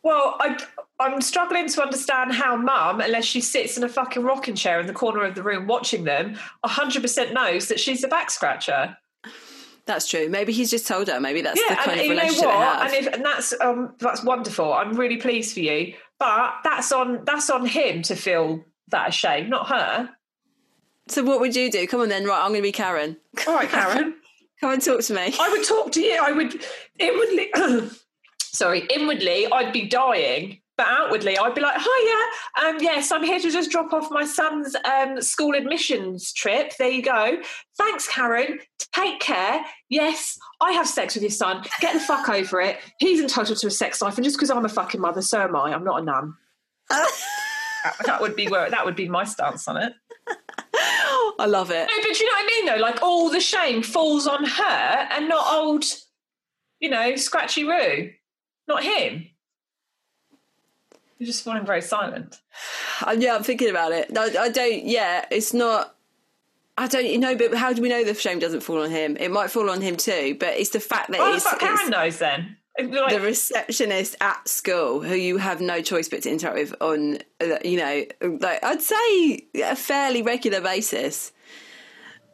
Well, I, I'm struggling to understand how mum, unless she sits in a fucking rocking chair in the corner of the room watching them, 100% knows that she's a back scratcher. That's true. Maybe he's just told her. Maybe that's the Yeah, kind and of you know what? And, if, and that's um, that's wonderful. I'm really pleased for you. But that's on that's on him to feel that ashamed, not her. so what would you do? Come on then. Right, I'm going to be Karen. All right, Karen. [LAUGHS] Come and talk to me. I would talk to you. I would inwardly, [CLEARS THROAT] sorry, inwardly, I'd be dying, but outwardly, I'd be like, "Hiya, um, yes, I'm here to just drop off my son's um, school admissions trip. There you go. Thanks, Karen. Take care. Yes, I have sex with your son. Get the fuck over it. He's entitled to a sex life, and just because I'm a fucking mother, so am I. I'm not a nun. that, that would be where that would be my stance on it. I love it. No, but you know what I mean, though. Like all the shame falls on her, and not old, you know, scratchy Roo, not him. You're just falling very silent. Uh, yeah, I'm thinking about it. No, I don't. Yeah, it's not. I don't you know, but how do we know the shame doesn't fall on him? It might fall on him too, but it's the fact that Oh, it's, fuck, it's Karen knows then. Like- the receptionist at school who you have no choice but to interact with on, uh, you know, like I'd say a fairly regular basis.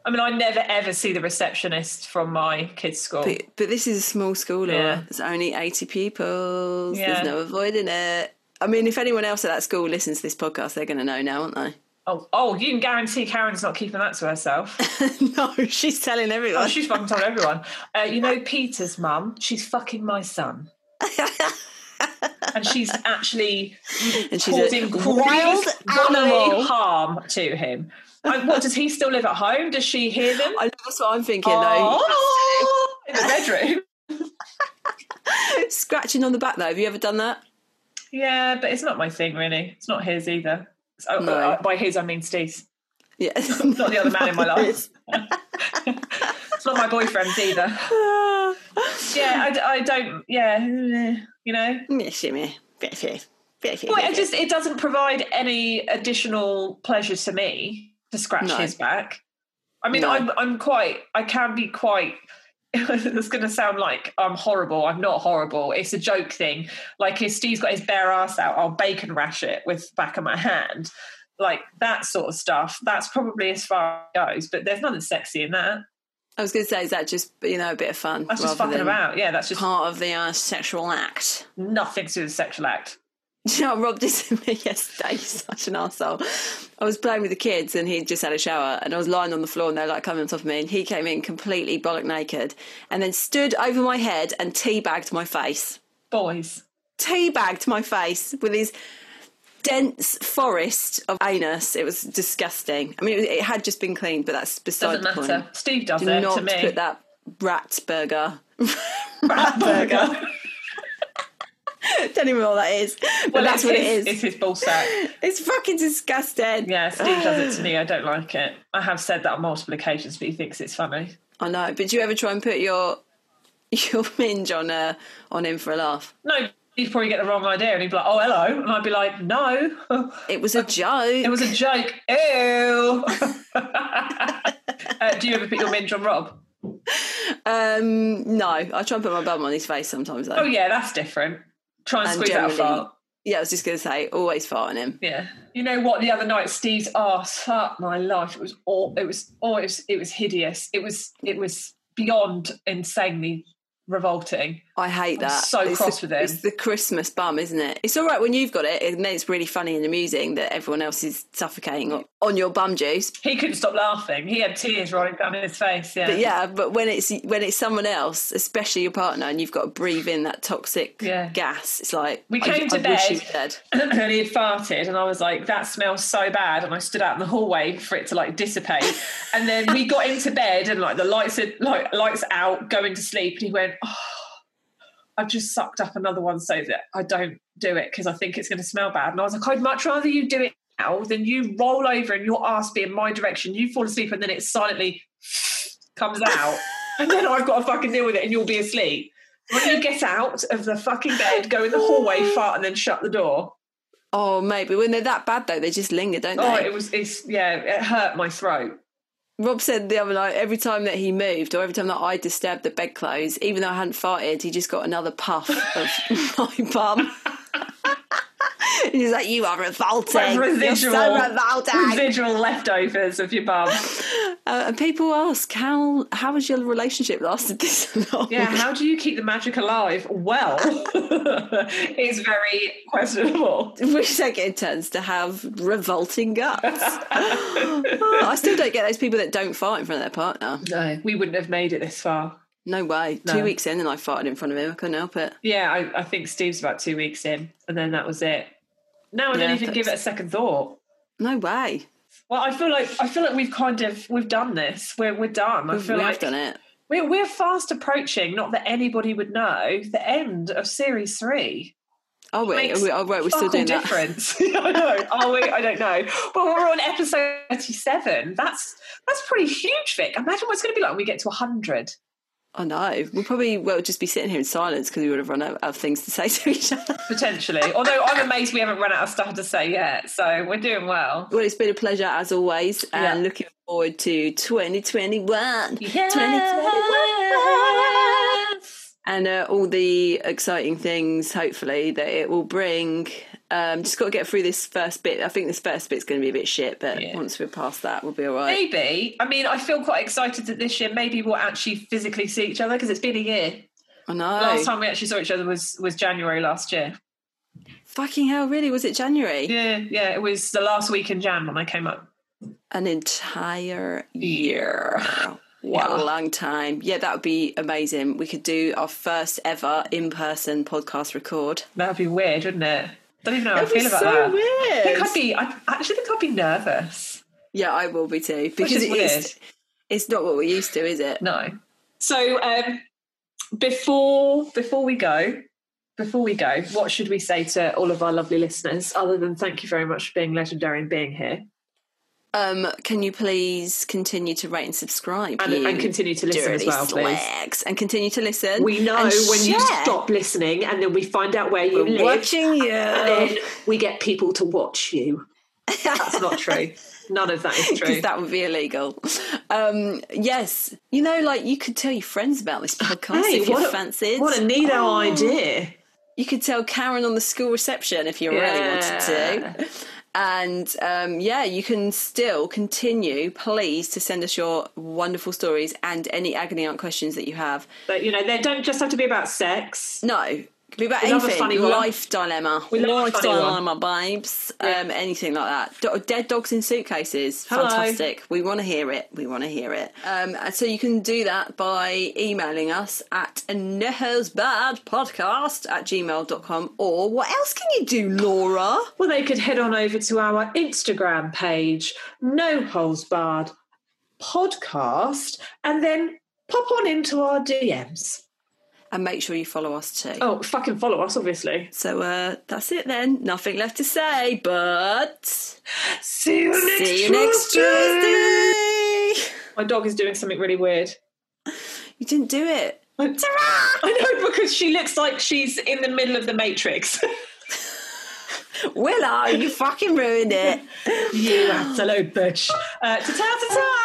I mean, I never ever see the receptionist from my kids' school. But, but this is a small school, Laura. Yeah. There's only 80 pupils. Yeah. There's no avoiding it. I mean, if anyone else at that school listens to this podcast, they're going to know now, aren't they? oh, oh, you can guarantee Karen's not keeping that to herself. [LAUGHS] no, she's telling everyone. Oh, she's fucking told everyone. Uh, you know, Peter's mum, she's fucking my son. and she's actually [LAUGHS] And she's causing wild animal. harm to him. And what does he still live at home? Does she hear them? I that's what I'm thinking, Oh, [LAUGHS] in the bedroom. Scratching on the back, though. Have you ever done that? Yeah, but it's not my thing, really. It's not his either. So, No. uh, by his, I mean Steve's. Yeah. Not the other man in my [LAUGHS] life. [LAUGHS] [LAUGHS] It's not my boyfriend's either. Yeah, I don't. Yeah, you know. Yeah, shimmy. Bit of. Bit of. Well, it just it doesn't provide any additional pleasure to me to scratch No. his back. I mean, No. I'm I'm quite. I can be quite. [LAUGHS] it's going to sound like I'm horrible. I'm not horrible. It's a joke thing. Like if Steve's got his bare ass out, I'll bacon rash it with the back of my hand. Like that sort of stuff. That's probably as far as it goes. But there's nothing sexy in that. I was going to say, is that just, you know, a bit of fun? That's just fucking about. Yeah, that's just Part of the uh, sexual act. nothing to do with the sexual act. [LAUGHS] You know, Rob did me [LAUGHS] yesterday. He's such an asshole. I was playing with the kids and he'd just had a shower and I was lying on the floor and they're like coming on top of me and he came in completely bollock naked and then stood over my head and teabagged my face. Boys. Teabagged my face with his dense forest of anus. It was disgusting. I mean, it, it had just been cleaned, but that's beside Doesn't the matter. point. Steve does Do it not to me. put that rat burger. [LAUGHS] Rat burger. [LAUGHS] Don't even know what that is. But well, that's what his, it is. It's his ball sack. [LAUGHS] It's fucking disgusting. Yeah, Steve does it to me. [SIGHS] I don't like it. I have said that on multiple occasions, but he thinks it's funny. I know, but do you ever try and put your [LAUGHS] your minge on uh, on him for a laugh? No, he'd probably get the wrong idea and he'd be like, oh, hello. And I'd be like, no, It was a joke. it was a joke. Ew. uh, do you ever put your minge on Rob? um, no, I try and put my bum on his face sometimes though. Oh, yeah, that's different. Try and, And squeeze out a fart. Yeah, I was just going to say, always fart on him. Yeah. You know what? The other night, Steve's ass. Fuck my life. It was all. It was. Oh, it was. It was hideous. It was. It was beyond insanely revolting. I hate I'm that. so it's cross the, with him. It's the Christmas bum, isn't it? It's all right when you've got it, and then it's really funny and amusing that everyone else is suffocating on, your bum juice. He couldn't stop laughing. He had tears rolling down his face. Yeah. But yeah, but when it's when it's someone else, especially your partner, and you've got to breathe in that toxic Yeah. gas, it's like We I- came to I wish you bed. [CLEARS THROAT] and he had farted, and I was like, "That smells so bad." And I stood out in the hallway for it to like dissipate. and then we got into bed, and like the lights had like lights out, going to sleep. And he went, "Oh, I've just sucked up another one, so that I don't do it because I think it's going to smell bad." And I was like, "I'd much rather you do it now than you roll over and your ass be in my direction. You fall asleep, and then it silently comes out, and then I've got to fucking deal with it, and you'll be asleep." When you get out of the fucking bed, go in the hallway, fart, and then shut the door. Oh, maybe when they're that bad though, they just linger, don't Oh, they? Oh, it was. It's yeah. It hurt my throat. Rob said the other night, every time that he moved or every time that I disturbed the bedclothes, even though I hadn't farted, he just got another puff of [LAUGHS] my bum. [LAUGHS] He's like, "You are revolting. Like residual, so revolting." residual leftovers of your bum. [LAUGHS] Uh, and people ask, "How how has your relationship lasted [LAUGHS] this long?" Yeah. How do you keep the magic alive? Well, it's very questionable. We don't get turns to have revolting guts. I still don't get those people that don't fart in front of their partner. No, we wouldn't have made it this far. No way. No. Two weeks in and I farted in front of him. I couldn't help it. Yeah, I, I think Steve's about two weeks in, and then that was it. Now I don't even give it a second thought. No way. Well, I feel like I feel like we've kind of we've done this. We're we're done. I We've, feel we like done it. We're we're fast approaching. Not that anybody would know the end of series three. Oh wait, makes we, oh, wait, we're still doing that. difference. [LAUGHS] I know. Are we? I don't know. But we're on episode thirty-seven. That's that's pretty huge, Vic. Imagine what it's going to be like when we get to hundred. I know. We'll probably well just be sitting here in silence because we would have run out of things to say to each other. Potentially. Although I'm amazed we haven't run out of stuff to say yet. So we're doing well. Well, it's been a pleasure as always, and Yeah. looking forward to 2021. Yeah. 2021. And uh, all the exciting things, hopefully, that it will bring. Um, just got to get through this first bit. I think this first bit's going to be a bit shit, but Yeah. once we're past that, we'll be all right. Maybe. I mean, I feel quite excited that this year maybe we'll actually physically see each other because it's been a year. I know. Last time we actually saw each other was was January last year. Fucking hell, really? Was it January? Yeah, yeah. It was the last week in Jan when I came up. An entire year. Yeah. What a long time. Yeah, that would be amazing. We could do our first ever in person podcast record. That'd be weird, wouldn't it? Don't even know how I That'd be feel about so that. I weird. think I'd be. I I actually think I'd be nervous. Yeah, I will be too. Because is it is, it's not what we're used to, is it? No. So um, before before we go, before we go, what should we say to all of our lovely listeners other than thank you very much for being legendary and being here Um, can you please continue to rate and subscribe? and, and continue to listen as well, please. And continue to listen. We know when you stop listening, and then we find out where you We're live, watching you. and then we get people to watch you. That's not true. [LAUGHS] None of that is true. because that would be illegal. Um, yes, you know, like you could tell your friends about this podcast Hey, if a- fancied. What a neato Oh. idea. You could tell Karen on the school reception if you really wanted to. And um, yeah, you can still continue, please, to send us your wonderful stories and any agony aunt questions that you have. But you know, they don't just have to be about sex. No, be about We love a anything. Life dilemma. We love a Life dilemma, babes. Yeah. Um, anything like that. Do- dead dogs in suitcases. Hello. Fantastic. We want to hear it. We want to hear it. Um, so you can do that by emailing us at podcast at gmail.com. Or what else can you do, Laura? Well, they could head on over to our Instagram page, No Holes Barred Podcast, and then pop on into our DMs. And make sure you follow us too. Oh, fucking follow us, obviously. So uh, that's it then. Nothing left to say, but See you next see you next Tuesday. My dog is doing something really weird. You didn't do it. I know because she looks like she's in the middle of the Matrix. Willow, you fucking ruined it. [LAUGHS] you absolute bitch. Uh, ta ta ta ta.